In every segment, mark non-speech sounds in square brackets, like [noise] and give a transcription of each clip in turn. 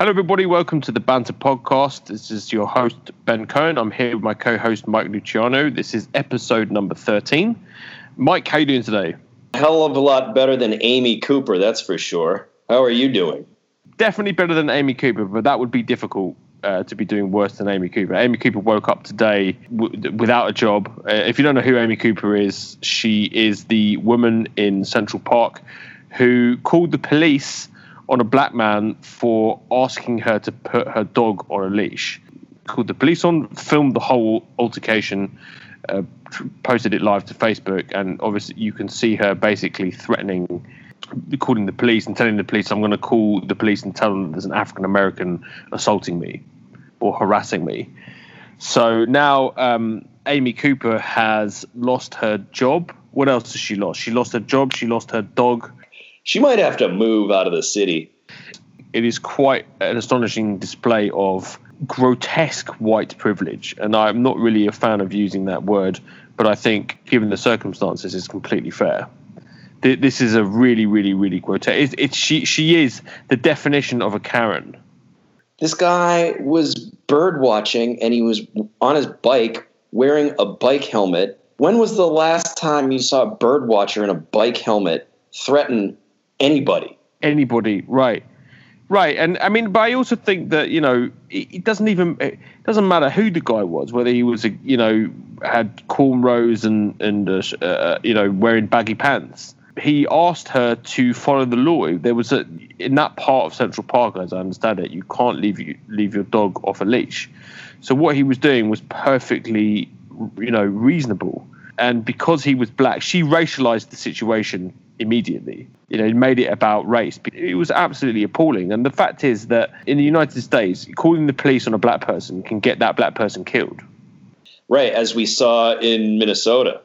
Hello, everybody. Welcome to the Banter Podcast. This is your host, Ben Cohen. I'm here with my co host, Mike Luciano. This is episode number 13. Mike, how you doing today? Hell of a lot better than Amy Cooper, that's for sure. How are you doing? Definitely better than Amy Cooper, but that would be difficult uh, to be doing worse than Amy Cooper. Amy Cooper woke up today w- without a job. Uh, if you don't know who Amy Cooper is, she is the woman in Central Park who called the police on a black man for asking her to put her dog on a leash. Called the police on, filmed the whole altercation, uh, posted it live to Facebook, and obviously you can see her basically threatening, calling the police and telling the police, "I'm going to call the police and tell them there's an African American assaulting me or harassing me." So now um, Amy Cooper has lost her job. What else has she lost? She lost her job. She lost her dog she might have to move out of the city. It is quite an astonishing display of grotesque white privilege. And I'm not really a fan of using that word, but I think, given the circumstances, it's completely fair. This is a really, really, really grotesque. It's, it's she. She is the definition of a Karen. This guy was bird watching, and he was on his bike wearing a bike helmet. When was the last time you saw a bird watcher in a bike helmet threaten anybody. Anybody, right. Right, and I mean, but I also think that you know it, doesn't even it doesn't matter who the guy was, whether he was a you know had cornrows and and uh, uh, you know wearing baggy pants. He asked her to follow the law. There was a in that part of Central Park, as I understand it, you can't leave you leave your dog off a leash. So what he was doing was perfectly you know reasonable, and because he was black, she racialized the situation immediately. You know, made it about race. It was absolutely appalling. And the fact is that in the United States, calling the police on a black person can get that black person killed. Right, as we saw in Minnesota.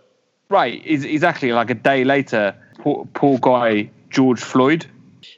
Right, exactly. Like a day later, poor, poor guy George Floyd.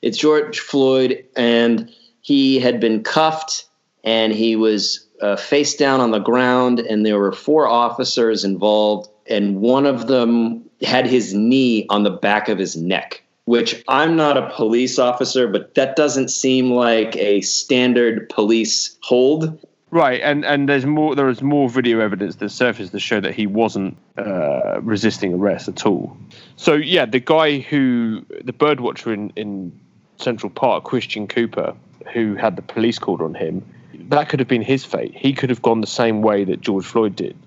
It's George Floyd, and he had been cuffed, and he was uh, face down on the ground, and there were four officers involved, and one of them had his knee on the back of his neck, which I'm not a police officer, but that doesn't seem like a standard police hold. Right, and and there's more. There is more video evidence that surfaced to show that he wasn't uh, resisting arrest at all. So yeah, the guy who the birdwatcher in in Central Park, Christian Cooper, who had the police called on him, that could have been his fate. He could have gone the same way that George Floyd did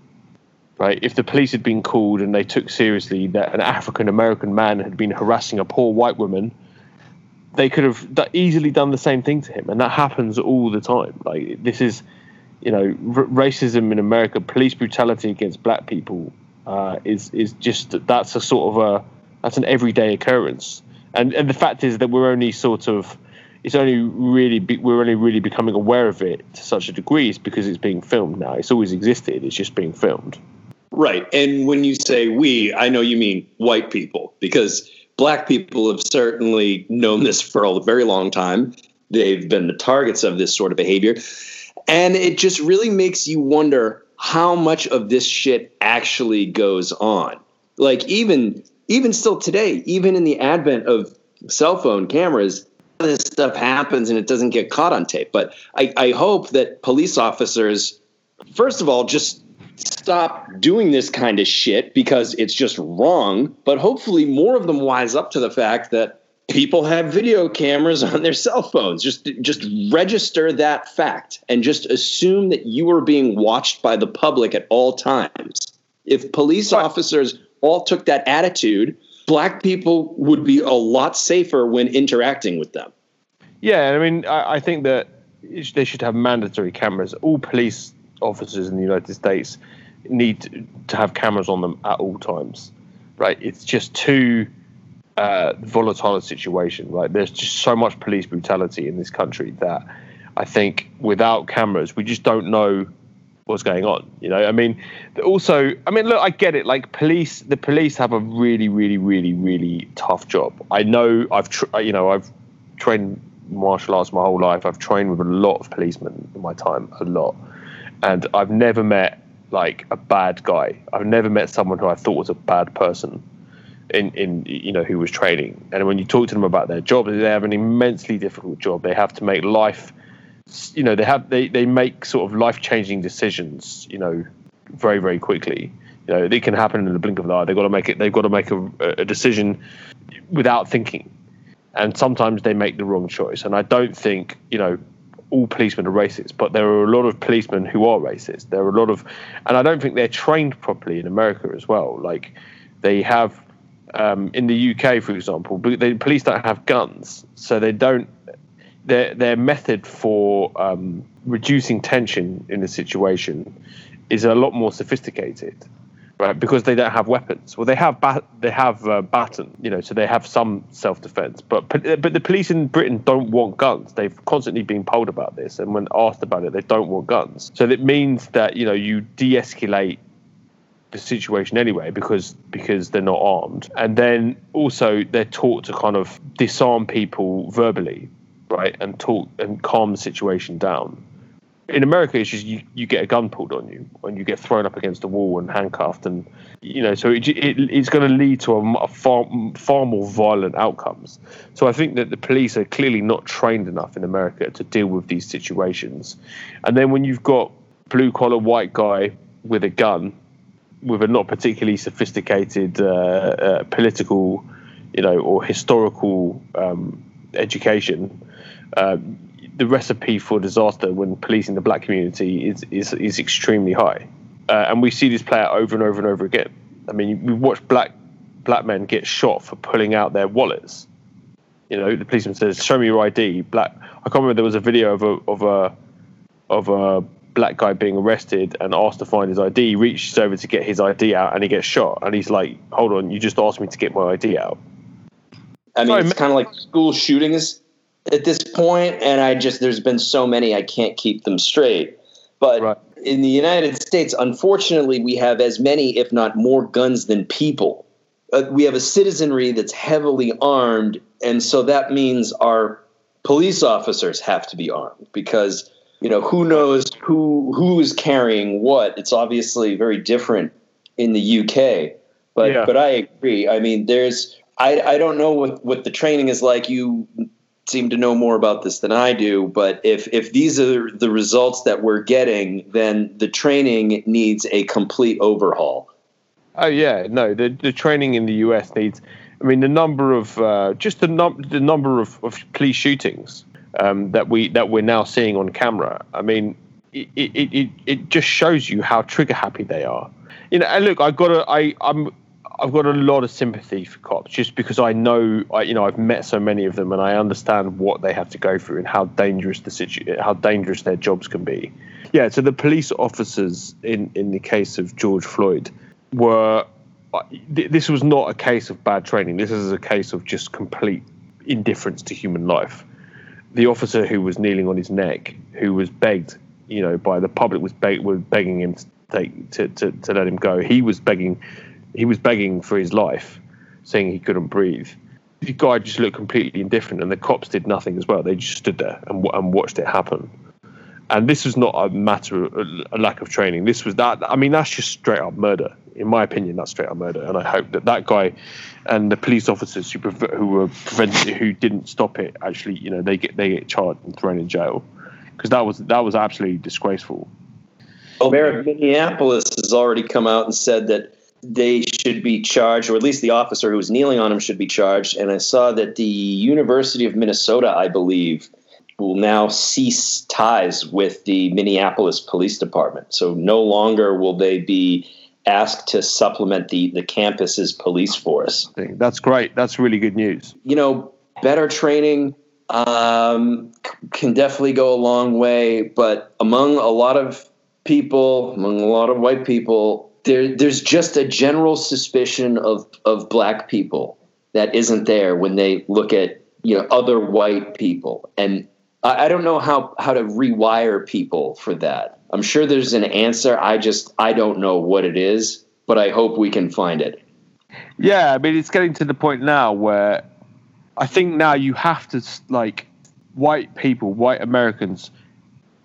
right? If the police had been called and they took seriously that an African American man had been harassing a poor white woman, they could have easily done the same thing to him, and that happens all the time. Like this is, you know, r- racism in America, police brutality against black people uh, is is just that's a sort of a that's an everyday occurrence, and and the fact is that we're only sort of it's only really be, we're only really becoming aware of it to such a degree is because it's being filmed now. It's always existed. It's just being filmed. Right. And when you say we, I know you mean white people because black people have certainly known this for a very long time. They've been the targets of this sort of behavior. And it just really makes you wonder how much of this shit actually goes on. Like even even still today, even in the advent of cell phone cameras, this stuff happens and it doesn't get caught on tape. But I, I hope that police officers, first of all, just stop doing this kind of shit because it's just wrong. But hopefully, more of them wise up to the fact that people have video cameras on their cell phones. Just just register that fact and just assume that you are being watched by the public at all times. If police officers all took that attitude, black people would be a lot safer when interacting with them. Yeah, I mean, I, I think that they should have mandatory cameras. All police officers in the United States need to have cameras on them at all times, right? It's just too uh, volatile a situation, right? There's just so much police brutality in this country that I think without cameras, we just don't know what's going on. You know, I mean, also, I mean, look, I get it. Like police, the police have a really, really, really, really tough job. I know. I've, tra- you know, I've trained martial arts my whole life. I've trained with a lot of policemen in my time, a lot and I've never met like a bad guy. I've never met someone who I thought was a bad person in in you know who was training. And when you talk to them about their job, they have an immensely difficult job. They have to make life you know they have they, they make sort of life changing decisions you know very very quickly you know it can happen in the blink of an eye they've got to make it they've got to make a, a decision without thinking and sometimes they make the wrong choice and i don't think you know all policemen are racist but there are a lot of policemen who are racist. There are a lot of and i don't think they're trained properly in america as well. Like they have um, in the uk for example the police don't have guns so they don't their their method for um, reducing tension in a situation is a lot more sophisticated, right? Because they don't have weapons. Well, they have bat- they have uh, baton, you know, so they have some self defense. But but the police in Britain don't want guns. They've constantly been polled about this, and when asked about it, they don't want guns. So that means that you know you de-escalate the situation anyway because because they're not armed and then also they're taught to kind of disarm people verbally right, and talk and calm the situation down. In America, it's just you, you get a gun pulled on you and you get thrown up against a wall and handcuffed, and you know, so it, it, it's going to lead to a, far far more violent outcomes. So I think that the police are clearly not trained enough in America to deal with these situations. And then when you've got blue collar white guy with a gun, with a not particularly sophisticated uh, uh, political, you know, or historical um, education, uh, the recipe for disaster when policing the black community is is, is extremely high, uh, and we see this play out over and over and over again. I mean, we've watched black black men get shot for pulling out their wallets. You know, the policeman says, "Show me your ID." Black. I can't remember. There was a video of a of a of a black guy being arrested and asked to find his ID. He reaches over to get his ID out, and he gets shot. And he's like, "Hold on, you just asked me to get my ID out." I mean, Sorry, it's kind of like school shootings at this point, and I just there's been so many I can't keep them straight. But right. in the United States, unfortunately, we have as many, if not more, guns than people. Uh, we have a citizenry that's heavily armed, and so that means our police officers have to be armed because you know who knows who who is carrying what. It's obviously very different in the UK, but yeah. but I agree. I mean, there's I I don't know what what the training is like. You seem to know more about this than I do, but if if these are the results that we're getting, then the training needs a complete overhaul. Oh yeah, no, the the training in the US needs. I mean, the number of uh, just the num- the number of, of police shootings um, that we that we're now seeing on camera. I mean, it, it, it, it just shows you how trigger happy they are. You know, and look, I got to I I'm I've got a lot of sympathy for cops just because I know, I, you know, I've met so many of them and I understand what they have to go through and how dangerous the situ- how dangerous their jobs can be. Yeah, so the police officers in in the case of George Floyd were this was not a case of bad training. This is a case of just complete indifference to human life. The officer who was kneeling on his neck, who was begged, you know, by the public was, beg- begging him to take to, to, to let him go. He was begging he was begging for his life, saying he couldn't breathe. The guy just looked completely indifferent, and the cops did nothing as well. They just stood there and, and watched it happen. And this was not a matter of a lack of training. This was that. I mean, that's just straight up murder. In my opinion, that's straight up murder. And I hope that that guy and the police officers who, who were prevented, who didn't stop it, actually, you know, they get they get charged and thrown in jail because that was that was absolutely disgraceful. Well, Mayor of Minneapolis has already come out and said that they should be charged, or at least the officer who was kneeling on him should be charged. And I saw that the University of Minnesota, I believe, will now cease ties with the Minneapolis Police Department. So no longer will they be asked to supplement the the campus's police force. That's great. That's really good news. You know, better training um, can definitely go a long way, but among a lot of people, among a lot of white people, there there's just a general suspicion of of black people that isn't there when they look at you know other white people. And I, I don't know how how to rewire people for that. I'm sure there's an answer. I just i don't know what it is but i hope we can find it. Yeah i mean it's getting to the point now where i think now you have to like white people white americans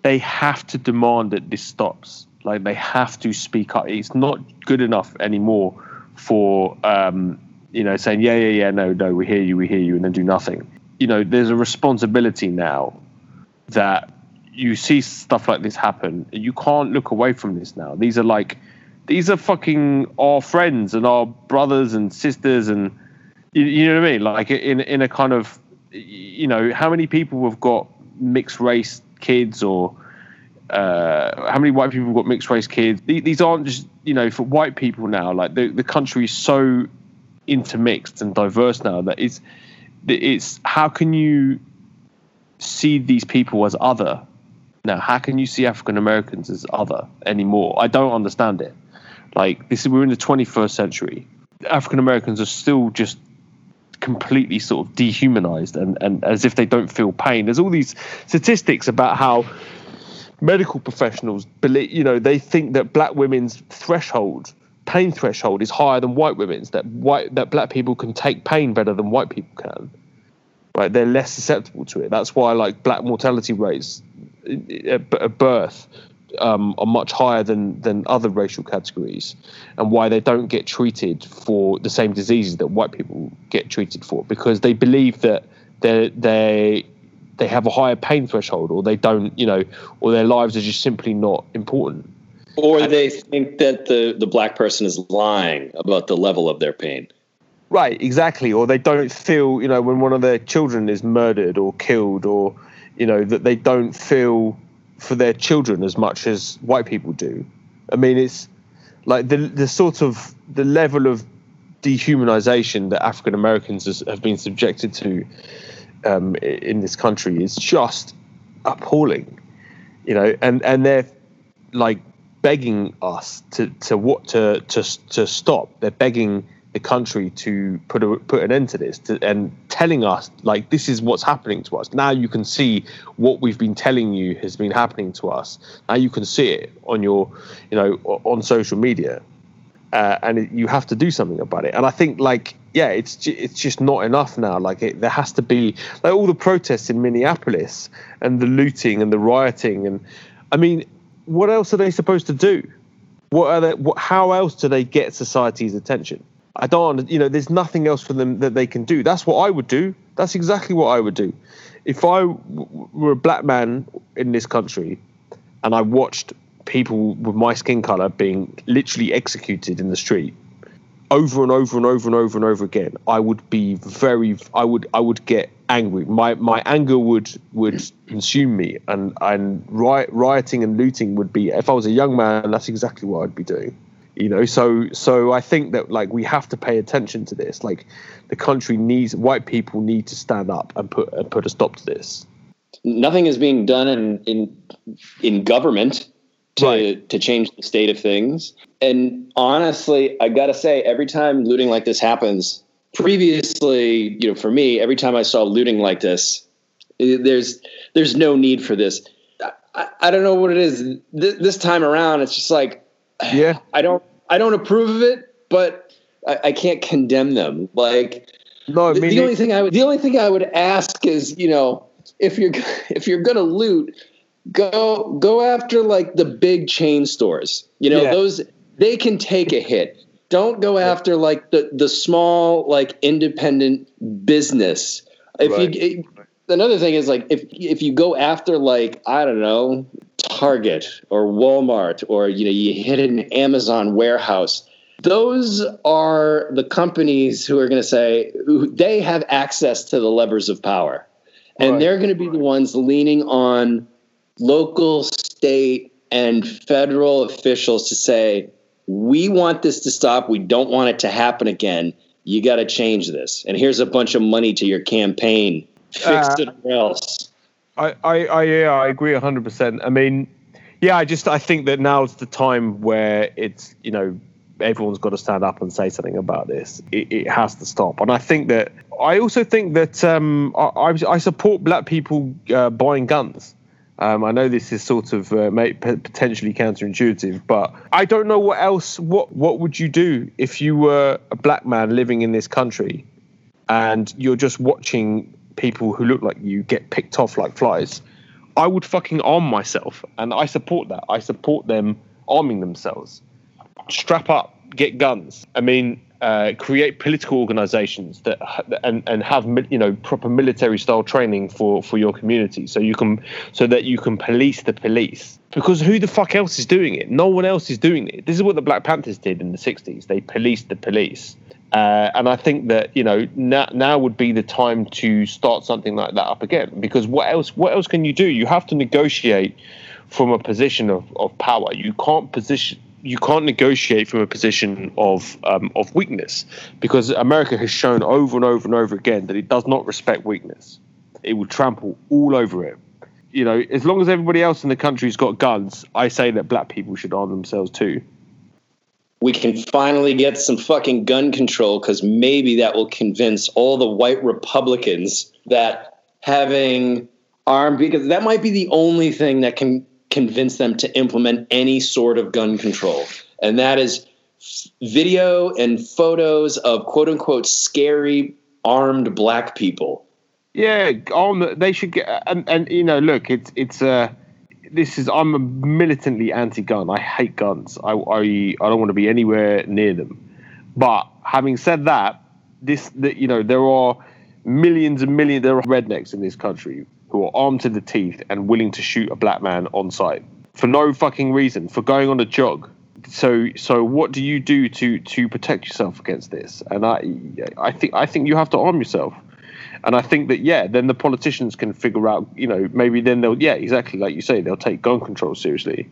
they have to demand that this stops like they have to speak up. It's not good enough anymore for um, you know saying yeah yeah yeah no no we hear you we hear you and then do nothing. You know there's a responsibility now that you see stuff like this happen. You can't look away from this now. These are like, these are fucking our friends and our brothers and sisters, and you, you know what I mean. Like in in a kind of, you know, how many people have got mixed race kids or uh, how many white people got mixed race kids? These aren't just you know for white people now. Like the the country is so intermixed and diverse now that it's it's how can you see these people as other now how can you see african americans as other anymore i don't understand it like this is we're in the 21st century african americans are still just completely sort of dehumanized and, and as if they don't feel pain there's all these statistics about how medical professionals believe you know they think that black women's threshold pain threshold is higher than white women's. That white that black people can take pain better than white people can. Right, they're less susceptible to it. That's why like black mortality rates at birth um, are much higher than than other racial categories, and why they don't get treated for the same diseases that white people get treated for because they believe that they they they have a higher pain threshold or they don't you know or their lives are just simply not important or they think that the, the black person is lying about the level of their pain. Right, exactly. Or they don't feel, you know, when one of their children is murdered or killed, or, you know, that they don't feel for their children as much as white people do. I mean, it's like the the sort of the level of dehumanization that African Americans have been subjected to um, in this country is just appalling, you know, and and they're like begging us to to what to to to stop. They're begging the country to put a, put an end to this to, and telling us like this is what's happening to us. Now you can see what we've been telling you has been happening to us. Now you can see it on your you know on social media. Uh, and you have to do something about it. And I think, like, yeah, it's it's just not enough now. Like, it, there has to be like all the protests in Minneapolis and the looting and the rioting, and I mean, what else are they supposed to do? What are they? What, how else do they get society's attention? I don't. You know, there's nothing else for them that they can do. That's what I would do. That's exactly what I would do. If I were a black man in this country, and I watched people with my skin color being literally executed in the street over and over and over and over and over again, I would be very. I would. I would get angry. My my anger would would [clears throat] consume me, and and riot, rioting and looting would be. If I was a young man, that's exactly what I'd be doing. You know, so so I think that like we have to pay attention to this. Like the country needs white people need to stand up and put and put a stop to this. Nothing is being done in in in government to right. to change the state of things. And honestly, I got to say, every time looting like this happens, previously, you know, for me, every time I saw looting like this, there's there's no need for this. I, I don't know what it is. This, this, time around, it's just like, yeah, I don't I don't approve of it, but I, I can't condemn them. Like, no, the, the only thing I would the only thing I would ask is, you know, if you're [laughs] if you're gonna loot, go go after like the big chain stores. You know, yeah. those they can take a hit don't go after like the the small like independent business. If right. you another thing is like if if you go after like I don't know Target or Walmart or you know you hit an Amazon warehouse, those are the companies who are going to say they have access to the levers of power, and right. they're going to be the ones leaning on local, state, and federal officials to say we want this to stop. We don't want it to happen again. You got to change this. And here's a bunch of money to your campaign. Fix uh, it or else. I, I, I, yeah, I agree 100%. I mean, yeah, I just, I think that now's the time where it's, you know, everyone's got to stand up and say something about this. It, it has to stop. And I think that, I also think that um, I, I support black people uh, buying guns. Um, I know this is sort of uh, potentially counterintuitive, but I don't know what else. What what would you do if you were a black man living in this country, and you're just watching people who look like you get picked off like flies? I would fucking arm myself, and I support that. I support them arming themselves. Strap up, get guns. I mean, uh, create political organizations that and and have you know proper military style training for for your community. So you can so that you can police the police. Because who the fuck else is doing it? No one else is doing it. This is what the black panthers did in the 60s they policed the police. Uh, and I think that you know now, now would be the time to start something like that up again. Because what else what else can you do? You have to negotiate from a position of, of power. You can't position you can't negotiate from a position of um, of weakness because America has shown over and over and over again that it does not respect weakness. It will trample all over it. You know, as long as everybody else in the country's got guns, I say that black people should arm themselves too. We can finally get some fucking gun control because maybe that will convince all the white Republicans that having armed because that might be the only thing that can convince them to implement any sort of gun control. And that is video and photos of quote unquote scary armed black people. Yeah, on they should get and, and you know, look, it's it's uh this is I'm a militantly anti-gun. I hate guns. I I, I don't want to be anywhere near them. But having said that, this that you know there are millions and millions there are rednecks in this country who are armed to the teeth and willing to shoot a black man on sight for no fucking reason, for going on a jog. So, so what do you do to to protect yourself against this? And I, I think I think you have to arm yourself. And I think that yeah, then the politicians can figure out, you know, maybe then they'll yeah, exactly like you say, they'll take gun control seriously.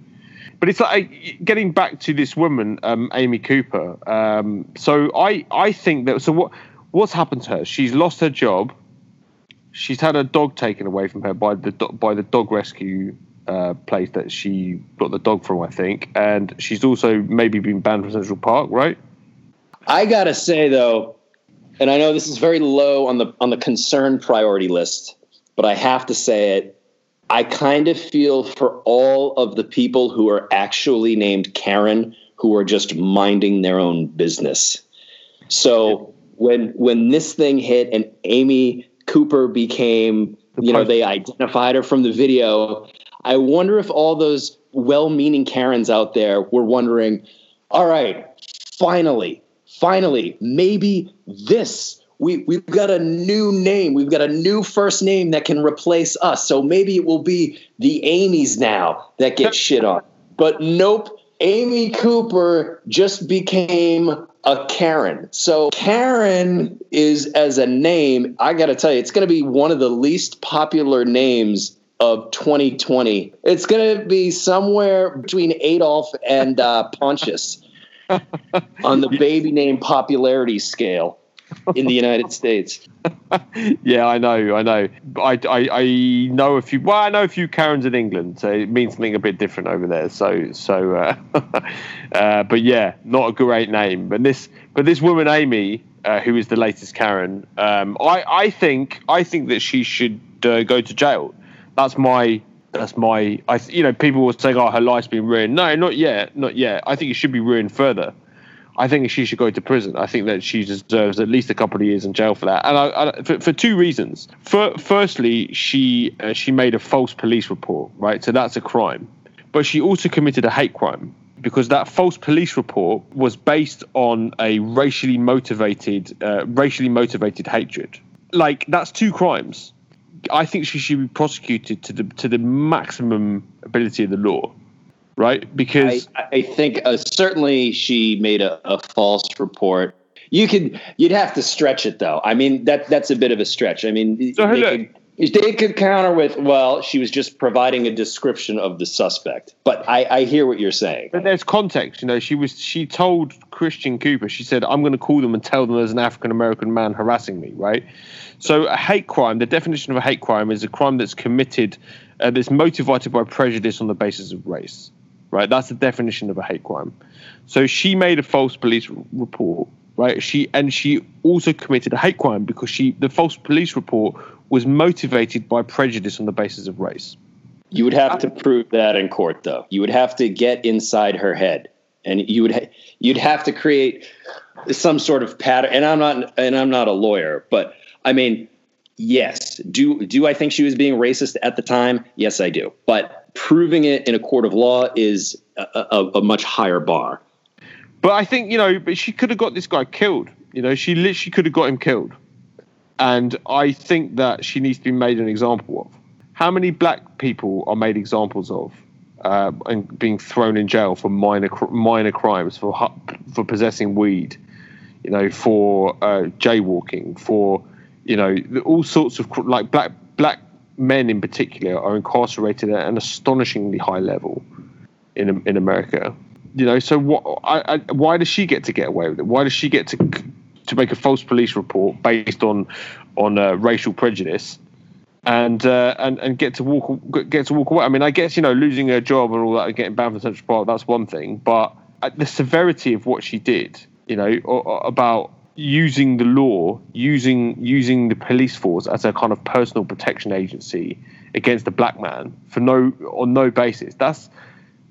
But it's like getting back to this woman, um, Amy Cooper. Um, so I I think that so what what's happened to her? She's lost her job she's had a dog taken away from her by the by the dog rescue uh, place that she got the dog from, I think, and she's also maybe been banned from Central Park, right? I gotta say though, and I know this is very low on the on the concern priority list, but I have to say it. I kind of feel for all of the people who are actually named Karen who are just minding their own business. So when when this thing hit and Amy Cooper became, you know, they identified her from the video. I wonder if all those well meaning Karens out there were wondering, all right, finally, finally, maybe this. We, we've got a new name. We've got a new first name that can replace us. So maybe it will be the Amy's now that get [laughs] shit on. But nope, Amy Cooper just became a Karen. So Karen is as a name, I got to tell you, it's going to be one of the least popular names of 2020. It's going to be somewhere between Adolf and uh, Pontius [laughs] on the baby name popularity scale in the United [laughs] States. yeah, I know, I know. I, I, I know a few. Well, I know a few Karens in England, so it means something a bit different over there. So, so, uh, [laughs] uh, but yeah, not a great name. But this, but this woman Amy, uh, who is the latest Karen, um, I, I think, I think that she should uh, go to jail. That's my that's my I you know people will say oh her life's been ruined no not yet not yet I think it should be ruined further I think she should go to prison. I think that she deserves at least a couple of years in jail for that, and I, I, for, for, two reasons. For, firstly, she uh, she made a false police report, right? So that's a crime. But she also committed a hate crime because that false police report was based on a racially motivated uh, racially motivated hatred. Like that's two crimes. I think she should be prosecuted to the to the maximum ability of the law right? Because I, I think uh, certainly she made a, a, false report. You could you'd have to stretch it though. I mean that that's a bit of a stretch. I mean so they, could, they could counter with well she was just providing a description of the suspect. But I, I hear what you're saying. But there's context. You know she was she told Christian Cooper she said I'm going to call them and tell them there's an African American man harassing me. Right. So a hate crime. The definition of a hate crime is a crime that's committed uh, that's motivated by prejudice on the basis of race right? That's the definition of a hate crime. So she made a false police report, right? She and she also committed a hate crime because she the false police report was motivated by prejudice on the basis of race. You would have to prove that in court, though. You would have to get inside her head, and you would ha- you'd have to create some sort of pattern. And I'm not and I'm not a lawyer, but I mean, yes. Do do I think she was being racist at the time? Yes, I do. But proving it in a court of law is a, a, a much higher bar. But I think you know, but she could have got this guy killed. You know, she literally could have got him killed. And I think that she needs to be made an example of. How many black people are made examples of uh, and being thrown in jail for minor minor crimes for for possessing weed, you know, for uh, jaywalking, for you know, all sorts of like black black men in particular are incarcerated at an astonishingly high level in in America. You know, so what? I, I, why does she get to get away with it? Why does she get to to make a false police report based on on uh, racial prejudice and uh, and and get to walk get to walk away. I mean, I guess you know losing her job and all that, and getting banned from Central Park, that's one thing. But uh, the severity of what she did, you know, about using the law, using using the police force as a kind of personal protection agency against a black man for no on no basis. That's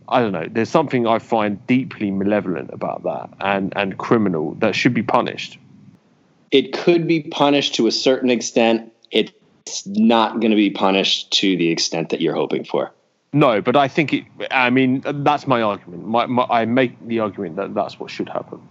I don't know. There's something I find deeply malevolent about that and and criminal that should be punished it could be punished to a certain extent. It's not going to be punished to the extent that you're hoping for. No, but I think it. I mean, that's my argument. My, my, I make the argument that that's what should happen.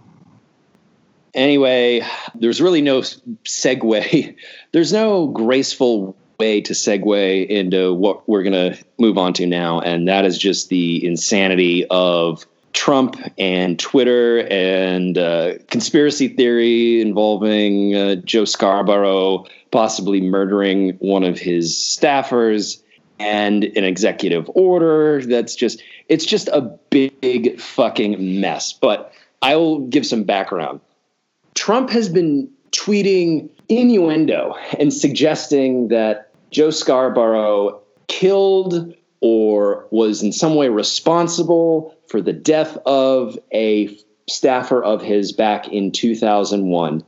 Anyway, there's really no segue. [laughs] There's no graceful way to segue into what we're going to move on to now, and that is just the insanity of Trump and Twitter and uh, conspiracy theory involving uh, Joe Scarborough possibly murdering one of his staffers and an executive order that's just it's just a big fucking mess but i will give some background trump has been tweeting innuendo and suggesting that joe scarborough killed or was in some way responsible for the death of a staffer of his back in 2001.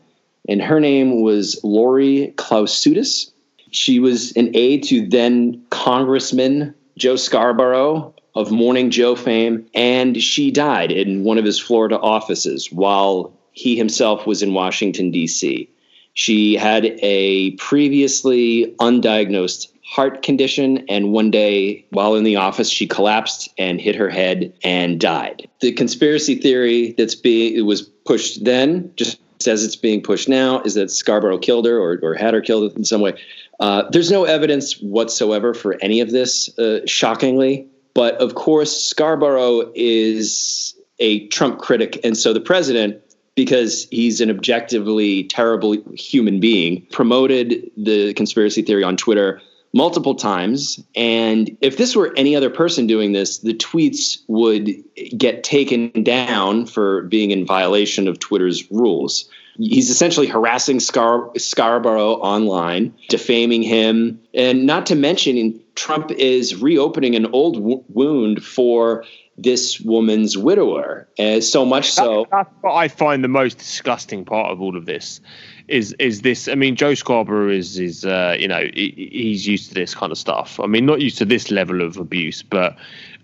And her name was Lori Klausutis. She was an aide to then Congressman Joe Scarborough of Morning Joe fame, and she died in one of his Florida offices while he himself was in Washington, D.C. She had a previously undiagnosed heart condition. And one day, while in the office, she collapsed and hit her head and died. The conspiracy theory that's being it was pushed then, just as it's being pushed now, is that Scarborough killed her or, or had her killed in some way. Uh, there's no evidence whatsoever for any of this, uh, shockingly. But of course, Scarborough is a Trump critic. And so the president because he's an objectively terrible human being, promoted the conspiracy theory on Twitter multiple times. And if this were any other person doing this, the tweets would get taken down for being in violation of Twitter's rules. He's essentially harassing Scar- Scarborough online, defaming him, and not to mention, Trump is reopening an old w- wound for this woman's widower. And so much so. That's, that's what I find the most disgusting part of all of this is is this? I mean, Joe Scarborough is is uh, you know he, he's used to this kind of stuff. I mean, not used to this level of abuse, but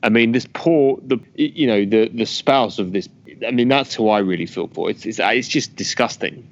I mean, this poor the you know the the spouse of this. I mean, that's who I really feel for. It's it's, it's just disgusting.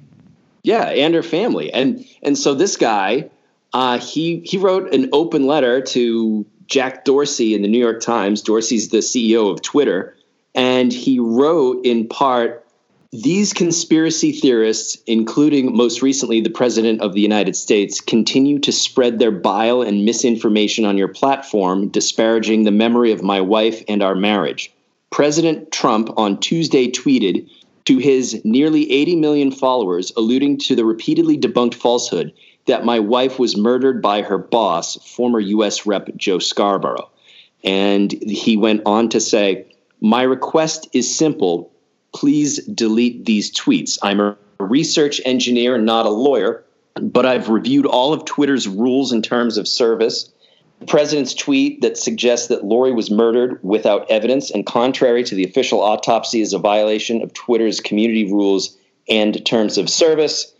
Yeah, and her family, and and so this guy, uh, he he wrote an open letter to Jack Dorsey in the New York Times. Dorsey's the CEO of Twitter, and he wrote in part these conspiracy theorists, including most recently the President of the United States, continue to spread their bile and misinformation on your platform, disparaging the memory of my wife and our marriage. President Trump on Tuesday tweeted to his nearly 80 million followers, alluding to the repeatedly debunked falsehood that my wife was murdered by her boss, former U.S. Rep. Joe Scarborough. And he went on to say, My request is simple please delete these tweets. I'm a research engineer, not a lawyer, but I've reviewed all of Twitter's rules in terms of service. The president's tweet that suggests that Lori was murdered without evidence and contrary to the official autopsy is a violation of Twitter's community rules and terms of service.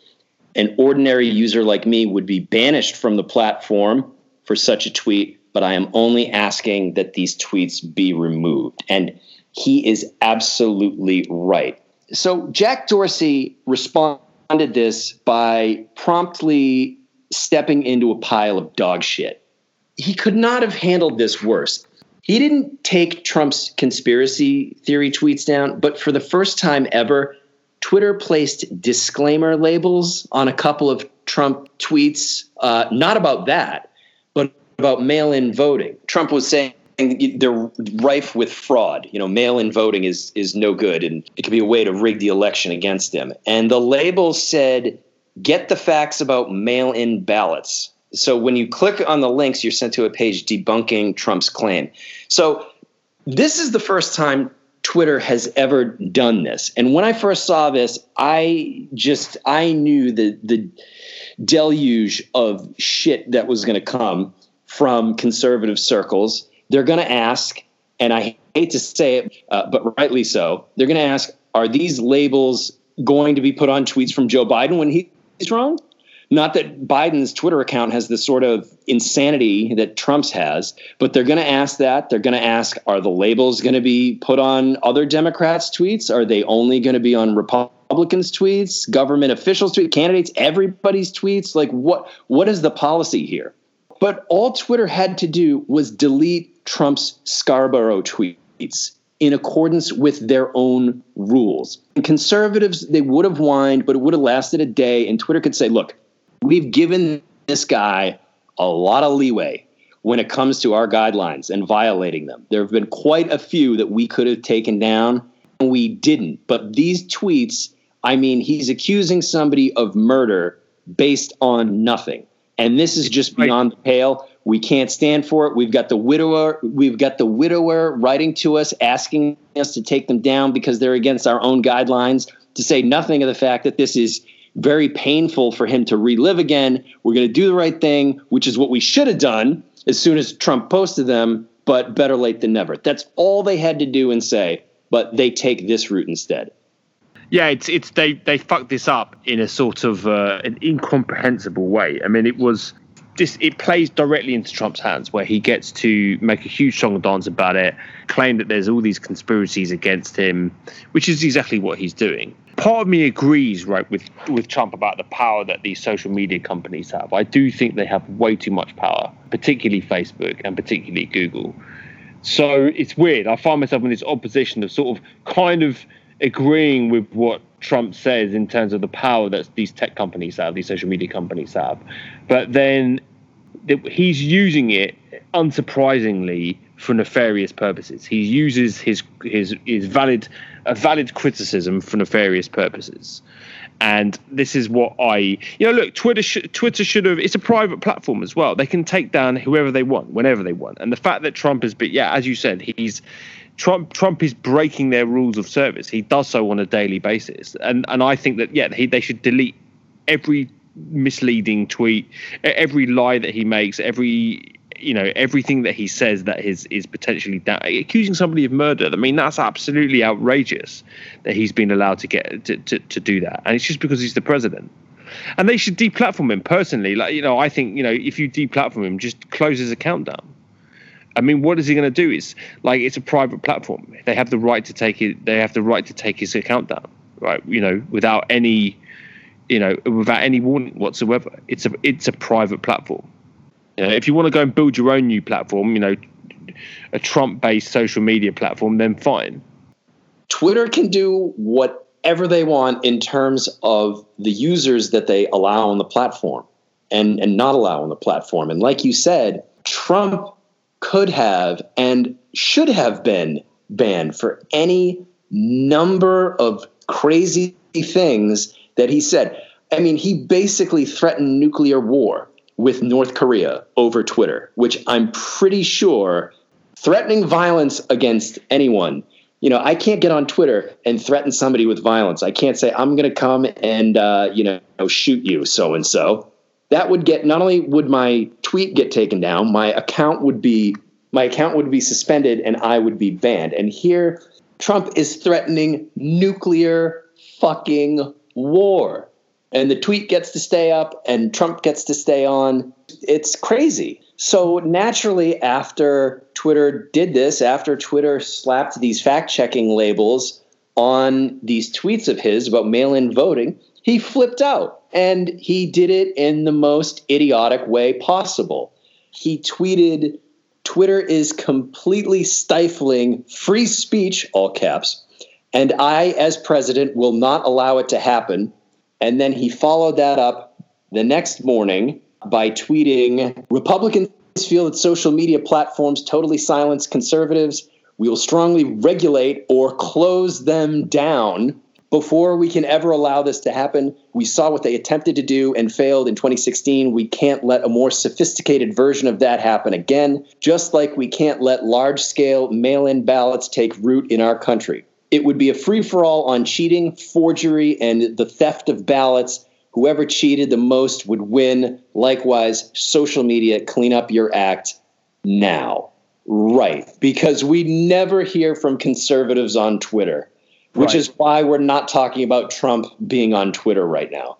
An ordinary user like me would be banished from the platform for such a tweet, but I am only asking that these tweets be removed. And he is absolutely right. So Jack Dorsey responded this by promptly stepping into a pile of dog shit. He could not have handled this worse. he didn't take Trump's conspiracy theory tweets down, but for the first time ever, Twitter placed disclaimer labels on a couple of Trump tweets, uh, not about that, but about mail in voting. Trump was saying they're rife with fraud. You know, mail-in voting is is no good, and it could be a way to rig the election against him. And the label said, "Get the facts about mail-in ballots." So when you click on the links, you're sent to a page debunking Trump's claim. So this is the first time Twitter has ever done this. And when I first saw this, I just I knew the the deluge of shit that was going to come from conservative circles they're going to ask, and I hate to say it, uh, but rightly so, they're going to ask, are these labels going to be put on tweets from Joe Biden when he's wrong? Not that Biden's Twitter account has the sort of insanity that Trump's has, but they're going to ask that. They're going to ask, are the labels going to be put on other Democrats' tweets? Are they only going to be on Republicans' tweets, government officials' tweets, candidates, everybody's tweets? Like, what what is the policy here? But all Twitter had to do was delete Trump's Scarborough tweets in accordance with their own rules. And conservatives, they would have whined, but it would have lasted a day. And Twitter could say, look, we've given this guy a lot of leeway when it comes to our guidelines and violating them. There have been quite a few that we could have taken down, and we didn't. But these tweets, I mean, he's accusing somebody of murder based on nothing and this is just beyond the pale. We can't stand for it. We've got the widower. We've got the widower writing to us, asking us to take them down because they're against our own guidelines. To say nothing of the fact that this is very painful for him to relive again. We're going to do the right thing, which is what we should have done as soon as Trump posted them. But better late than never. That's all they had to do and say. But they take this route instead. Yeah, it's it's they they fucked this up in a sort of uh, an incomprehensible way. I mean, it was just it plays directly into Trump's hands, where he gets to make a huge song and dance about it, claim that there's all these conspiracies against him, which is exactly what he's doing. Part of me agrees, right, with with Trump about the power that these social media companies have. I do think they have way too much power, particularly Facebook and particularly Google. So it's weird. I find myself in this opposition of sort of kind of agreeing with what Trump says in terms of the power that these tech companies have, these social media companies have. But then he's using it, unsurprisingly, for nefarious purposes. He uses his his his valid a valid criticism for nefarious purposes. And this is what I, you know, look, Twitter, sh- Twitter should have. It's a private platform as well. They can take down whoever they want, whenever they want. And the fact that Trump has been, yeah, as you said, he's Trump Trump is breaking their rules of service. He does so on a daily basis, and and I think that yeah, he, they should delete every misleading tweet, every lie that he makes, every you know everything that he says that is is potentially da- accusing somebody of murder. I mean that's absolutely outrageous that he's been allowed to get to, to, to do that, and it's just because he's the president. And they should deplatform him personally. Like you know, I think you know if you deplatform him, just close his account down. I mean, what is he going to do? It's like it's a private platform. They have the right to take it. They have the right to take his account down, right? You know, without any, you know, without any warning whatsoever. It's a it's a private platform. You know, if you want to go and build your own new platform, you know, a Trump-based social media platform, then fine. Twitter can do whatever they want in terms of the users that they allow on the platform and and not allow on the platform. And like you said, Trump could have and should have been banned for any number of crazy things that he said. I mean, he basically threatened nuclear war with North Korea over Twitter, which I'm pretty sure threatening violence against anyone. You know, I can't get on Twitter and threaten somebody with violence. I can't say I'm going to come and uh, you know shoot you, so and so that would get not only would my tweet get taken down, my account would be my account would be suspended and I would be banned. And here Trump is threatening nuclear fucking war. And the tweet gets to stay up and Trump gets to stay on. It's crazy. So naturally, after Twitter did this, after Twitter slapped these fact checking labels on these tweets of his about mail in voting, he flipped out and he did it in the most idiotic way possible. He tweeted Twitter is completely stifling free speech, all caps, and I, as president, will not allow it to happen. And then he followed that up the next morning by tweeting Republicans feel that social media platforms totally silence conservatives. We will strongly regulate or close them down before we can ever allow this to happen. We saw what they attempted to do and failed in 2016. We can't let a more sophisticated version of that happen again, just like we can't let large scale mail in ballots take root in our country. It would be a free for all on cheating, forgery, and the theft of ballots. Whoever cheated the most would win. Likewise, social media, clean up your act now. Right. Because we never hear from conservatives on Twitter which right. is why we're not talking about Trump being on Twitter right now.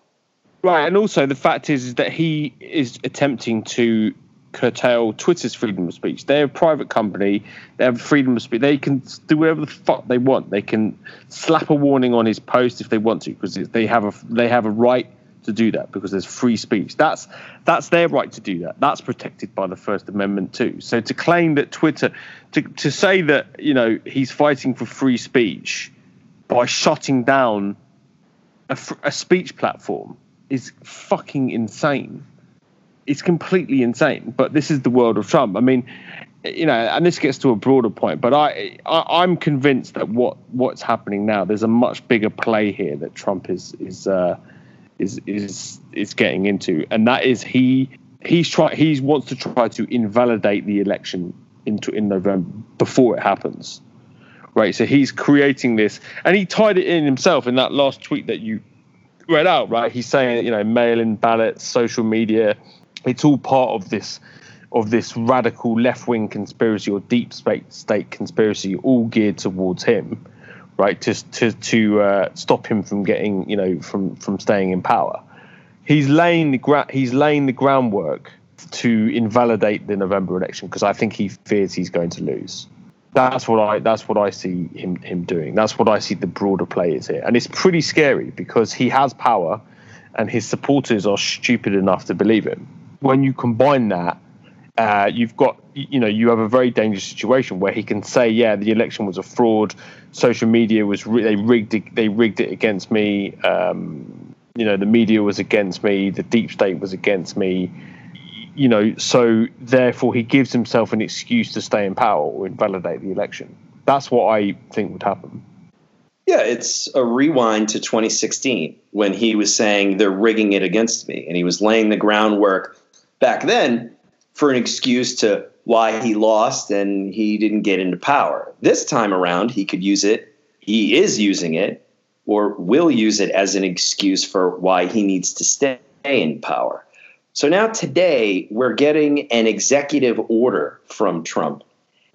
Right, and also the fact is, is that he is attempting to curtail Twitter's freedom of speech. They're a private company. They have freedom of speech. They can do whatever the fuck they want. They can slap a warning on his post if they want to, because they have a they have a right to do that because there's free speech. That's that's their right to do that. That's protected by the First Amendment too. So to claim that Twitter, to to say that you know he's fighting for free speech by shutting down a, a speech platform is fucking insane. It's completely insane. But this is the world of Trump. I mean, you know, and this gets to a broader point, but I, I am convinced that what what's happening now, there's a much bigger play here that Trump is is uh, is is is getting into, and that is he he's try he wants to try to invalidate the election into in November before it happens right? So he's creating this, and he tied it in himself in that last tweet that you read out, right? He's saying, you know, mail-in ballots, social media, it's all part of this of this radical left-wing conspiracy or deep state conspiracy, all geared towards him, right? To to to uh, stop him from getting, you know, from from staying in power. He's laying the gra- he's laying the groundwork to invalidate the November election because I think he fears he's going to lose. That's what I that's what I see him him doing. That's what I see the broader players here, and it's pretty scary because he has power, and his supporters are stupid enough to believe him. When you combine that, uh, you've got you know you have a very dangerous situation where he can say, yeah, the election was a fraud, social media was they rigged it, they rigged it against me. Um, you know the media was against me, the deep state was against me you know, so therefore he gives himself an excuse to stay in power or invalidate the election. That's what I think would happen. Yeah, it's a rewind to 2016 when he was saying they're rigging it against me, and he was laying the groundwork back then for an excuse to why he lost and he didn't get into power. This time around, he could use it. He is using it, or will use it as an excuse for why he needs to stay in power. So now today we're getting an executive order from Trump.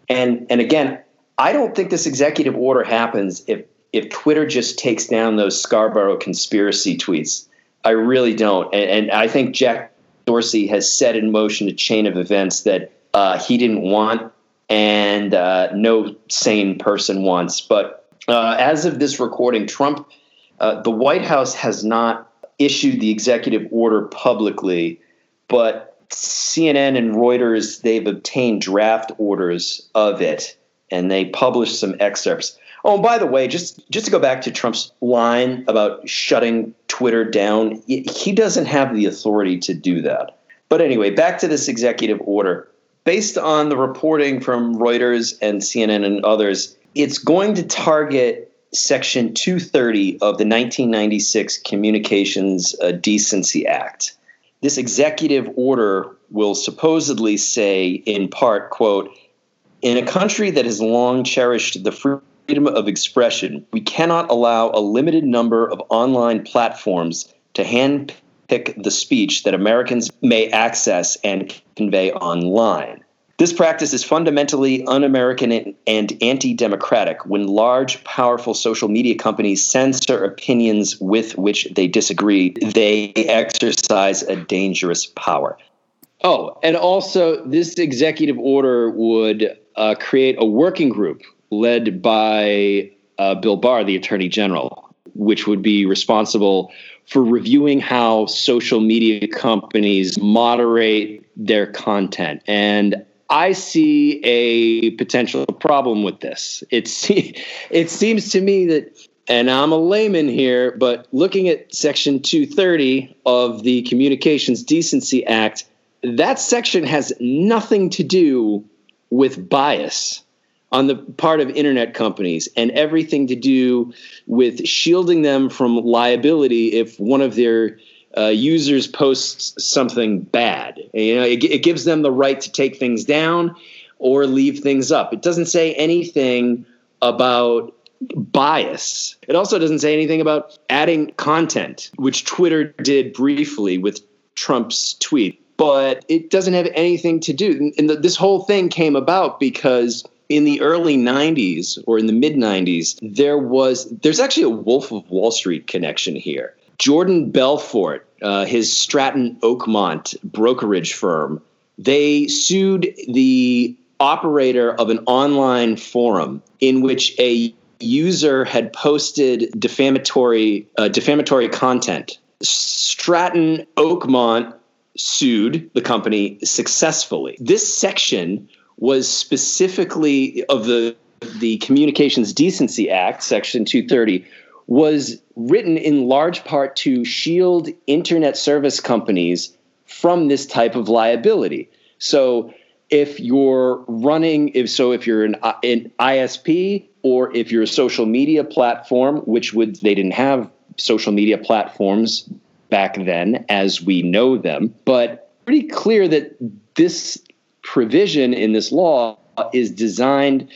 And and again, I don't think this executive order happens if if Twitter just takes down those Scarborough conspiracy tweets. I really don't. And, and I think Jack Dorsey has set in motion a chain of events that uh, he didn't want and uh, no sane person wants. But uh, as of this recording, Trump, uh, the White House has not issued the executive order publicly but CNN and Reuters they've obtained draft orders of it, and they published some excerpts. Oh, and by the way, just just to go back to Trump's line about shutting Twitter down, he doesn't have the authority to do that. But anyway, back to this executive order. Based on the reporting from Reuters and CNN and others, it's going to target Section 230 of the 1996 Communications uh, Decency Act this executive order will supposedly say, in part, quote, in a country that has long cherished the freedom of expression, we cannot allow a limited number of online platforms to handpick the speech that Americans may access and convey online. This practice is fundamentally un American and anti democratic when large, powerful social media companies censor opinions with which they disagree. They exercise a dangerous power. Oh, and also, this executive order would uh, create a working group led by uh, Bill Barr, the Attorney General, which would be responsible for reviewing how social media companies moderate their content. And I see a potential problem with this. It, [laughs] it seems to me that, and I'm a layman here, but looking at Section 230 of the Communications Decency Act, that section has nothing to do with bias on the part of internet companies and everything to do with shielding them from liability if one of their uh, users post something bad. You know, it, it gives them the right to take things down or leave things up. It doesn't say anything about bias. It also doesn't say anything about adding content, which Twitter did briefly with Trump's tweet. But it doesn't have anything to do. And this whole thing came about because in the early 90s or in the mid 90s, there was there's actually a Wolf of Wall Street connection here. Jordan Belfort, uh, his Stratton Oakmont brokerage firm, they sued the operator of an online forum in which a user had posted defamatory uh, defamatory content. Stratton Oakmont sued the company successfully. This section was specifically of the the Communications Decency Act, Section 230, was written in large part to shield internet service companies from this type of liability. So if you're running if so if you're an, an ISP or if you're a social media platform which would they didn't have social media platforms back then as we know them but pretty clear that this provision in this law is designed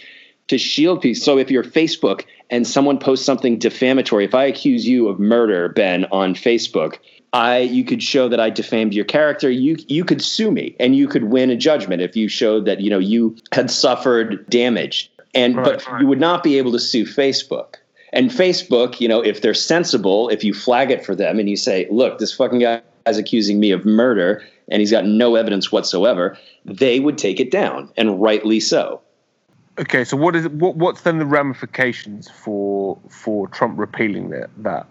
to shield people so if you're Facebook and someone posts something defamatory, if I accuse you of murder, Ben, on Facebook, I you could show that I defamed your character. You you could sue me and you could win a judgment if you showed that you know you had suffered damage. And right, but right. you would not be able to sue Facebook. And Facebook, you know, if they're sensible, if you flag it for them and you say, "Look, this fucking guy is accusing me of murder and he's got no evidence whatsoever," they would take it down, and rightly so. Okay, so what is what, what's then the ramifications for for Trump repealing that that?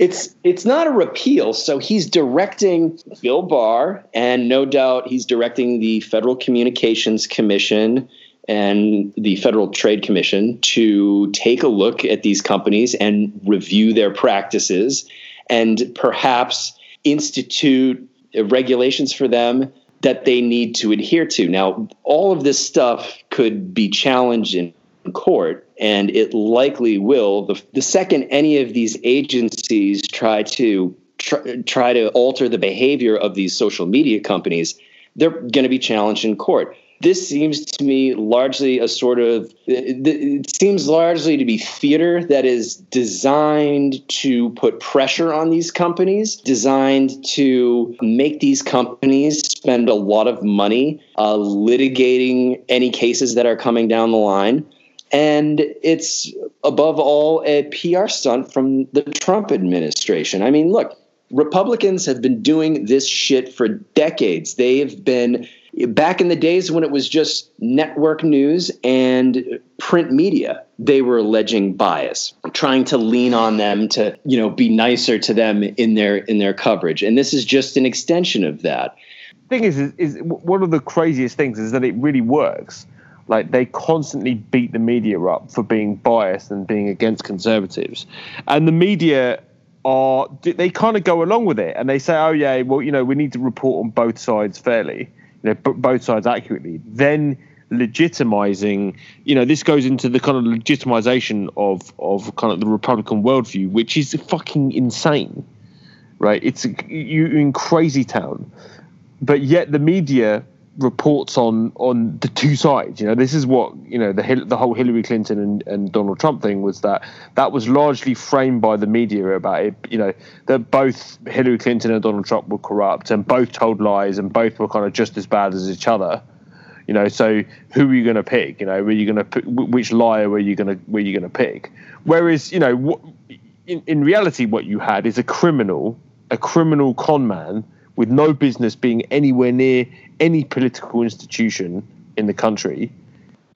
It's it's not a repeal, so he's directing Bill Barr, and no doubt he's directing the Federal Communications Commission and the Federal Trade Commission to take a look at these companies and review their practices, and perhaps institute regulations for them that they need to adhere to. Now, all of this stuff could be challenged in court, and it likely will. The, the second any of these agencies try to try, try to alter the behavior of these social media companies, they're going to be challenged in court this seems to me largely a sort of it seems largely to be theater that is designed to put pressure on these companies designed to make these companies spend a lot of money uh, litigating any cases that are coming down the line and it's above all a PR stunt from the Trump administration. I mean, look, Republicans have been doing this shit for decades. They have been back in the days when it was just network news and print media they were alleging bias trying to lean on them to you know be nicer to them in their in their coverage and this is just an extension of that thing is, is, is one of the craziest things is that it really works. Like they constantly beat the media up for being biased and being against conservatives. And the media are they kind of go along with it and they say oh yeah well you know we need to report on both sides fairly you know, both sides accurately, then legitimizing, you know, this goes into the kind of legitimization of of kind of the Republican worldview, which is fucking insane, right? It's you in crazy town, but yet the media reports on on the two sides. You know, this is what you know the the whole Hillary Clinton and, and Donald Trump thing was that that was largely framed by the media about it. You know that both Hillary Clinton and Donald Trump were corrupt and both told lies and both were kind of just as bad as each other. You know, so who are you going to pick? You know, were you going to which liar were you going to were you going to pick? Whereas you know, in in reality, what you had is a criminal, a criminal con man with no business being anywhere near any political institution in the country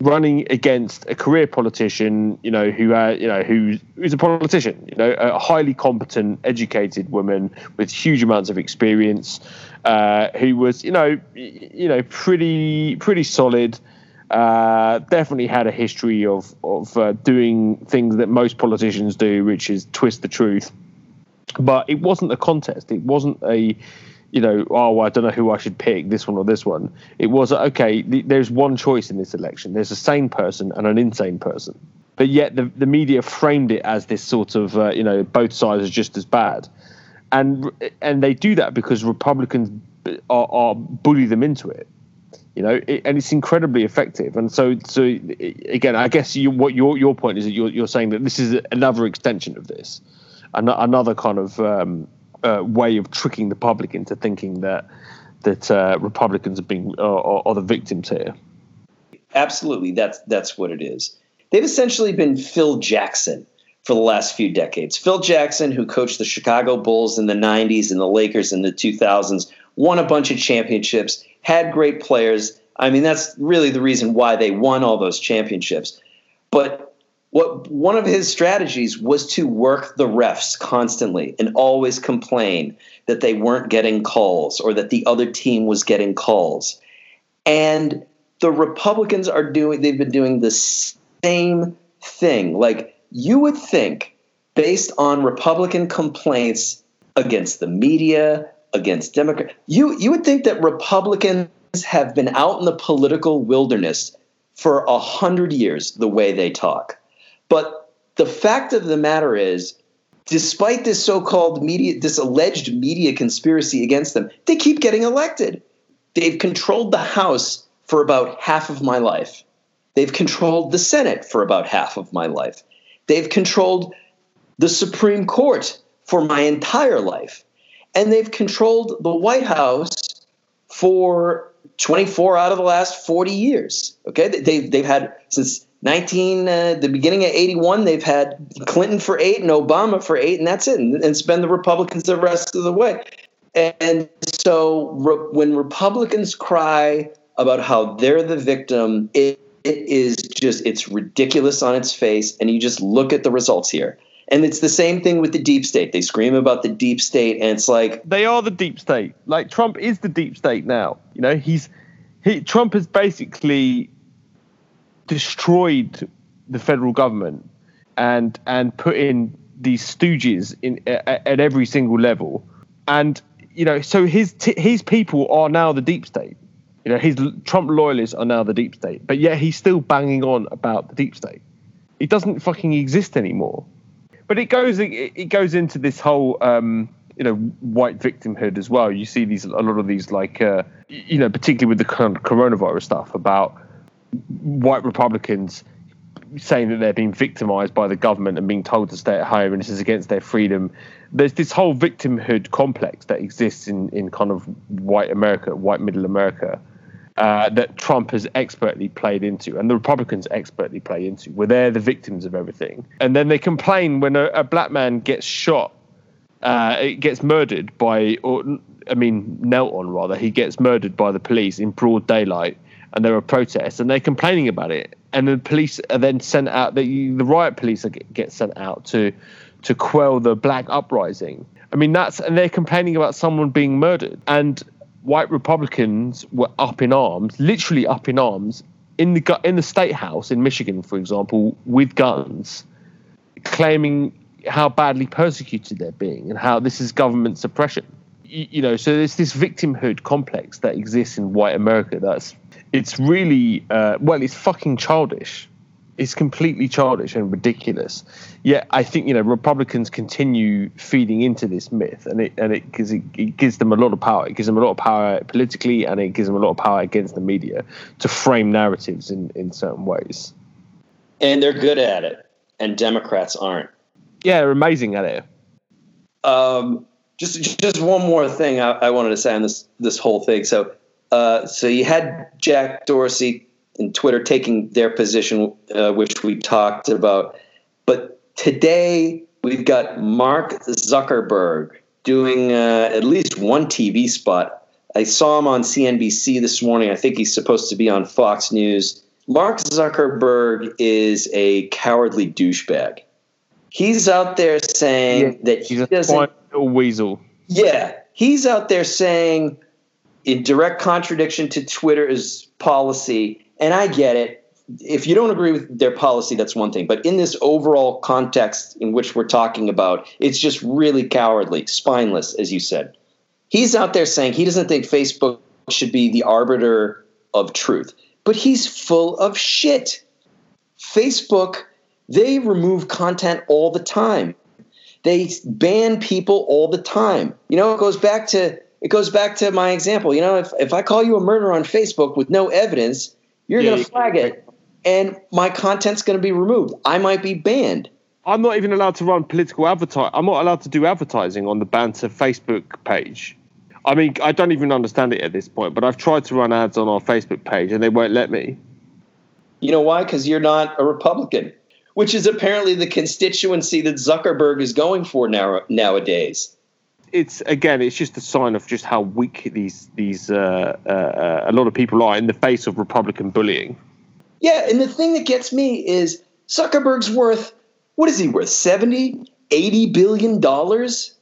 running against a career politician, you know, who uh, you know who's who's a politician, you know, a highly competent, educated woman with huge amounts of experience, uh, who was, you know, you know, pretty pretty solid. Uh, definitely had a history of of uh, doing things that most politicians do, which is twist the truth. But it wasn't a contest. It wasn't a you know, oh, I don't know who I should pick, this one or this one. It was okay. Th- there's one choice in this election. There's a sane person and an insane person, but yet the the media framed it as this sort of uh, you know both sides are just as bad, and and they do that because Republicans are, are bully them into it. You know, it, and it's incredibly effective. And so, so again, I guess you, what your your point is that you're you're saying that this is another extension of this, another kind of um, uh, way of tricking the public into thinking that that uh, Republicans are being are, are the victims here. Absolutely, that's that's what it is. They've essentially been Phil Jackson for the last few decades. Phil Jackson, who coached the Chicago Bulls in the '90s and the Lakers in the 2000s, won a bunch of championships, had great players. I mean, that's really the reason why they won all those championships. But what one of his strategies was to work the refs constantly and always complain that they weren't getting calls or that the other team was getting calls. And the Republicans are doing they've been doing the same thing. Like you would think based on Republican complaints against the media, against Democrat, you you would think that Republicans have been out in the political wilderness for a hundred years the way they talk. But the fact of the matter is, despite this so-called media, this alleged media conspiracy against them, they keep getting elected. They've controlled the House for about half of my life. They've controlled the Senate for about half of my life. They've controlled the Supreme Court for my entire life. And they've controlled the White House for 24 out of the last 40 years. Okay, they've, they've had since 19 uh, the beginning of 81 they've had clinton for eight and obama for eight and that's it and, and it's been the republicans the rest of the way. And so re- when republicans cry about how they're the victim it, it is just it's ridiculous on its face and you just look at the results here. And it's the same thing with the deep state. They scream about the deep state and it's like they are the deep state. Like trump is the deep state now. You know he's he trump has basically destroyed the federal government and and put in these stooges in at, at every single level, and you know, so his t- his people are now the deep state. You know, his Trump loyalists are now the deep state, but yet he's still banging on about the deep state. It doesn't fucking exist anymore. But it goes it goes into this whole um, you know white victimhood as well. You see these a lot of these like uh, you know particularly with the coronavirus stuff about white Republicans saying that they're being victimized by the government and being told to stay at home and this is against their freedom. There's this whole victimhood complex that exists in, in kind of white America, white middle America, uh, that Trump has expertly played into and the Republicans expertly play into, where they're the victims of everything. And then they complain when a, a black man gets shot, uh, it gets murdered by, or I mean, knelt on rather, he gets murdered by the police in broad daylight and there are protests and they're complaining about it. And the police are then sent out the, the riot police get sent out to to quell the black uprising. I mean that's and they're complaining about someone being murdered. And white republicans were up in arms literally up in arms in the in the state house in michigan for example with guns claiming how badly persecuted they're being and how this is government suppression. You, you know so there's this victimhood complex that exists in white america that's it's really uh, well, it's fucking childish. It's completely childish and ridiculous. Yet I think you know Republicans continue feeding into this myth, and it and it because it, it, gives them a lot of power. It gives them a lot of power politically, and it gives them a lot of power against the media to frame narratives in in certain ways. And they're good at it, and Democrats aren't. Yeah, they're amazing at it. Um, just just one more thing I, I wanted to say on this this whole thing. So uh, so you had Jack Dorsey and Twitter taking their position, uh, which we talked about. But today we've got Mark Zuckerberg doing uh, at least one TV spot. I saw him on CNBC this morning. I think he's supposed to be on Fox News Mark Zuckerberg is a cowardly douchebag. He's out there saying yeah, that he doesn't. A weasel. Yeah, he's out there saying, in direct contradiction to Twitter's policy, and I get it. If you don't agree with their policy, that's one thing. But in this overall context in which we're talking about, it's just really cowardly, spineless, as you said. He's out there saying he doesn't think Facebook should be the arbiter of truth, but he's full of shit. Facebook, they remove content all the time. They ban people all the time. You know, it goes back to it goes back to my example. You know, if, if I call you a murderer on Facebook with no evidence, you're yeah, going to flag it, and my content's going to be removed. I might be banned. I'm not even allowed to run political advertising. I'm not allowed to do advertising on the Banter Facebook page. I mean, I don't even understand it at this point, but I've tried to run ads on our Facebook page and they won't let me. You know why? Because you're not a Republican, which is apparently the constituency that Zuckerberg is going for now nowadays it's again, it's just a sign of just how weak these these uh, uh, uh, a lot of people are in the face of Republican bullying. Yeah, and the thing that gets me is Zuckerberg's worth what is he worth 70 80 billion dollars?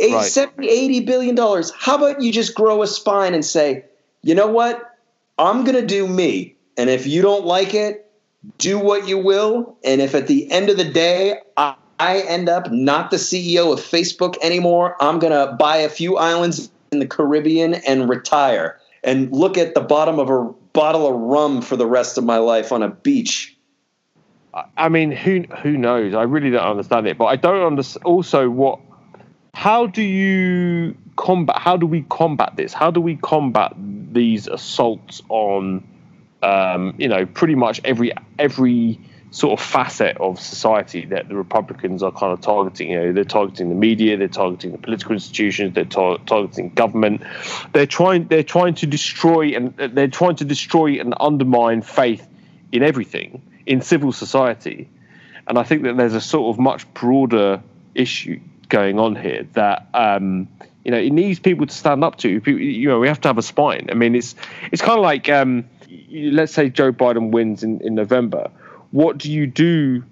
Right. 70 80 billion dollars. How about you just grow a spine and say, "You know what? I'm going to do me. And if you don't like it, do what you will, and if at the end of the day I I end up not the CEO of Facebook anymore, I'm going to buy a few islands in the Caribbean and retire and look at the bottom of a bottle of rum for the rest of my life on a beach. I mean, who who knows? I really don't understand it, but I don't understand also what. How do you combat? How do we combat this? How do we combat these assaults on, um, you know, pretty much every every sort of facet of society that the Republicans are kind of targeting. You know, they're targeting the media, they're targeting the political institutions, they're tar- targeting government. They're trying they're trying to destroy and they're trying to destroy and undermine faith in everything in civil society. And I think that there's a sort of much broader issue going on here that um, you know it needs people to stand up to. You know, we have to have a spine. I mean, it's it's kind of like um, let's say Joe Biden wins in, in November what do you do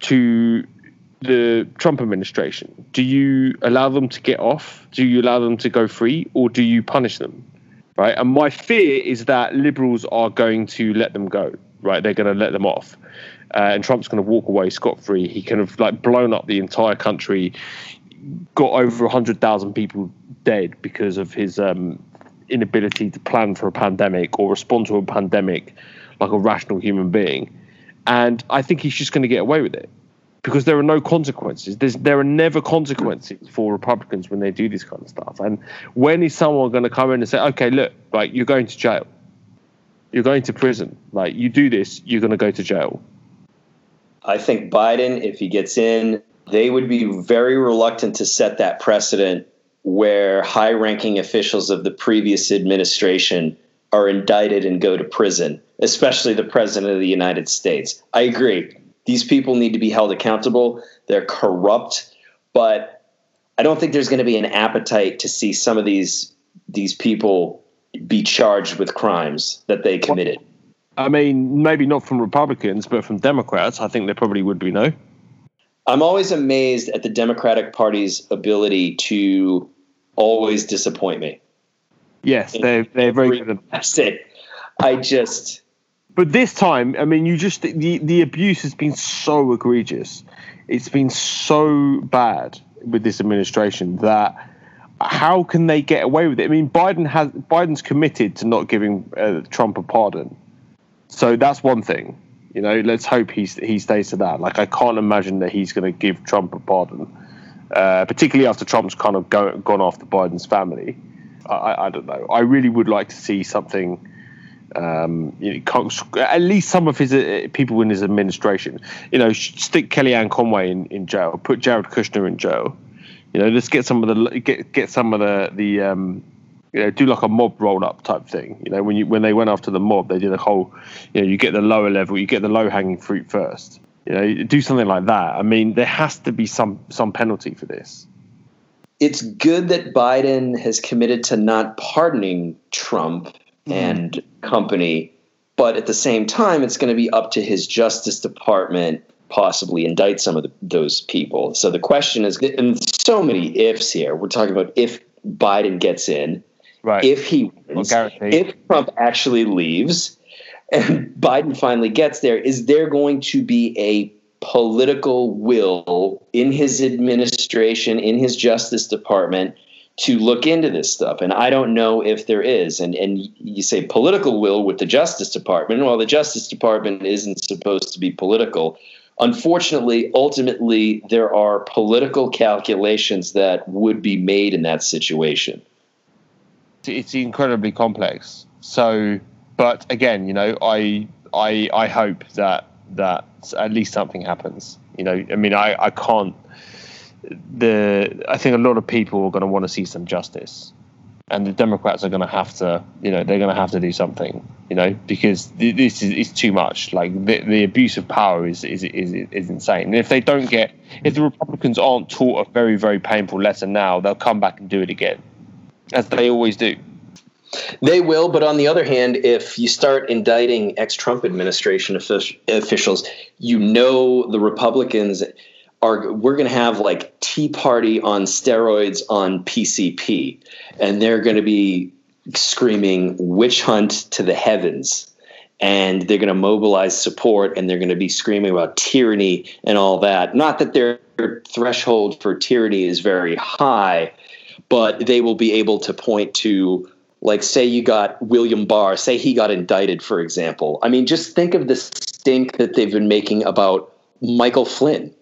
to the Trump administration? Do you allow them to get off? Do you allow them to go free, or do you punish them? Right. And my fear is that liberals are going to let them go. Right. They're going to let them off. Uh, and Trump's going to walk away scot free. He kind of like blown up the entire country, got over 100,000 people dead because of his um, inability to plan for a pandemic or respond to a pandemic like a rational human being and I think he's just going to get away with it because there are no consequences. There's, there are never consequences for Republicans when they do this kind of stuff. And when is someone going to come in and say, okay, look, like you're going to jail, you're going to prison, like you do this, you're going to go to jail. I think Biden, if he gets in, they would be very reluctant to set that precedent where high ranking officials of the previous administration are indicted and go to prison, especially the president of the United States. I agree. These people need to be held accountable. They're corrupt, but I don't think there's going to be an appetite to see some of these these people be charged with crimes that they committed. I mean, maybe not from Republicans, but from Democrats, I think there probably would be no. I'm always amazed at the Democratic Party's ability to always disappoint me. Yes, they're they're very good. That's it. I just. But this time, I mean, you just the the abuse has been so egregious. It's been so bad with this administration that how can they get away with it? I mean, Biden has Biden's committed to not giving uh, Trump a pardon, so that's one thing. You know, let's hope he he stays to that. Like, I can't imagine that he's going to give Trump a pardon, uh, particularly after Trump's kind of go, gone after Biden's family. I, I, don't know. I really would like to see something. Um, you know, at least some of his uh, people in his administration. You know, stick Kellyanne Conway in, in jail, put Jared Kushner in jail. You know, let's get some of the get get some of the the um, you know do like a mob roll up type thing. You know, when you when they went after the mob, they did a whole. You know, you get the lower level, you get the low hanging fruit first. You know, do something like that. I mean, there has to be some some penalty for this it's good that Biden has committed to not pardoning Trump mm. and company But at the same time, it's going to be up to his Justice Department possibly indict some of the, those people. So the question is, and so many ifs here. We're talking about if Biden gets in, Right. if he wins, Well, if Trump actually leaves, and Biden finally gets there, is there going to be a political will in his administration, in his Justice Department, to look into this stuff? And I don't know if there is. And and you say political will with the Justice Department. Well, the Justice Department isn't supposed to be political. Unfortunately, ultimately, there are political calculations that would be made in that situation. it's incredibly complex. So, but again, you know, I I I hope that that at least something happens. You know, I mean, I I can't. The I think a lot of people are going to want to see some justice, and the Democrats are going to have to, you know, they're going to have to do something. You know, because this is it's too much. Like the the abuse of power is is is is insane. And if they don't get, if the Republicans aren't taught a very very painful lesson now, they'll come back and do it again, as they always do. They will, but on the other hand, if you start indicting ex Trump administration officials, you know the Republicans are, we're going to have like Tea Party on steroids on PCP, and they're going to be screaming witch hunt to the heavens. And they're going to mobilize support and they're going to be screaming about tyranny and all that. Not that their threshold for tyranny is very high, but they will be able to point to like say you got William Barr, say he got indicted, for example. I mean, just think of the stink that they've been making about Michael Flynn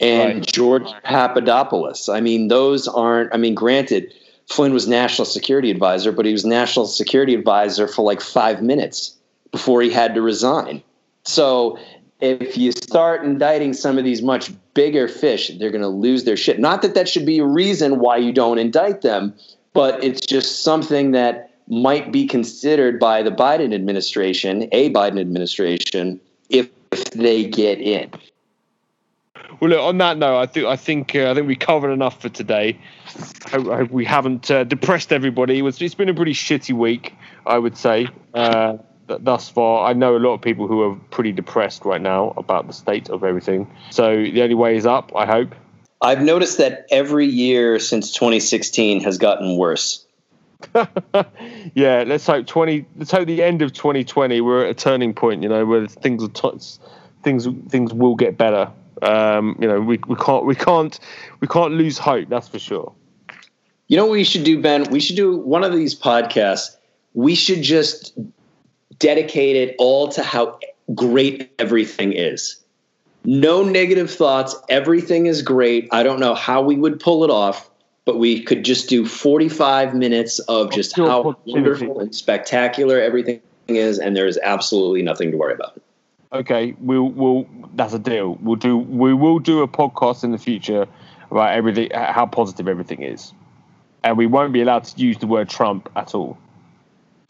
and Right. George Papadopoulos. I mean, those aren't. I mean, granted, Flynn was national security advisor, but he was national security advisor for like five minutes before he had to resign. So if you start indicting some of these much bigger fish, they're going to lose their shit. Not that that should be a reason why you don't indict them, but it's just something that might be considered by the Biden administration, a Biden administration, if, if they get in. Well, look, on that note, I think I think uh, I think we covered enough for today. I hope, I hope we haven't uh, depressed everybody. It was, it's been a pretty shitty week, I would say, uh, th- thus far. I know a lot of people who are pretty depressed right now about the state of everything. So the only way is up. I hope. I've noticed that every year since 2016 has gotten worse. [laughs] yeah, let's hope twenty. Let's hope the end of 2020 we're at a turning point. You know, where things are t- things things will get better. Um, you know, we, we can't we can't we can't lose hope. That's for sure. You know what we should do, Ben? We should do one of these podcasts. We should just dedicate it all to how great everything is. No negative thoughts. Everything is great. I don't know how we would pull it off, but we could just do 45 minutes of just how positivity. wonderful and spectacular everything is, and there is absolutely nothing to worry about. Okay, we'll we'll that's a deal. We'll do we will do a podcast in the future about everything how positive everything is. And we won't be allowed to use the word Trump at all.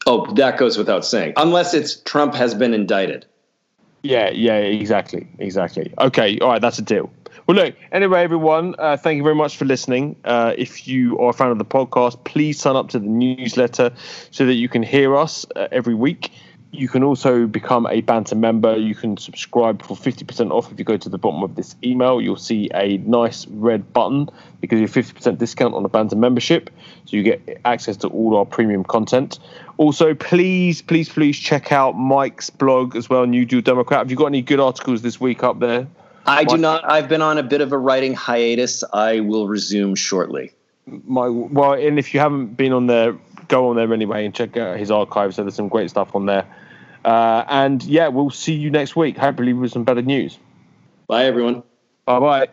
Oh, that goes without saying. Unless it's Trump has been indicted. Yeah, yeah, exactly, exactly. Okay, all right, that's a deal. Well, look, anyway, everyone, uh, thank you very much for listening. Uh, if you are a fan of the podcast, please sign up to the newsletter so that you can hear us uh, every week. You can also become a Banter member. You can subscribe for 50% off if you go to the bottom of this email. You'll see a nice red button because you have 50% discount on the Banter membership. So you get access to all our premium content. Also, please, please, please check out Mike's blog as well, New Deal Democrat. Have you got any good articles this week up there? I do not. I've been on a bit of a writing hiatus. I will resume shortly. My well, and if you haven't been on there, go on there anyway and check out his archives. So there's some great stuff on there. Uh, and yeah, we'll see you next week. Hopefully with some better news. Bye, everyone. Bye bye.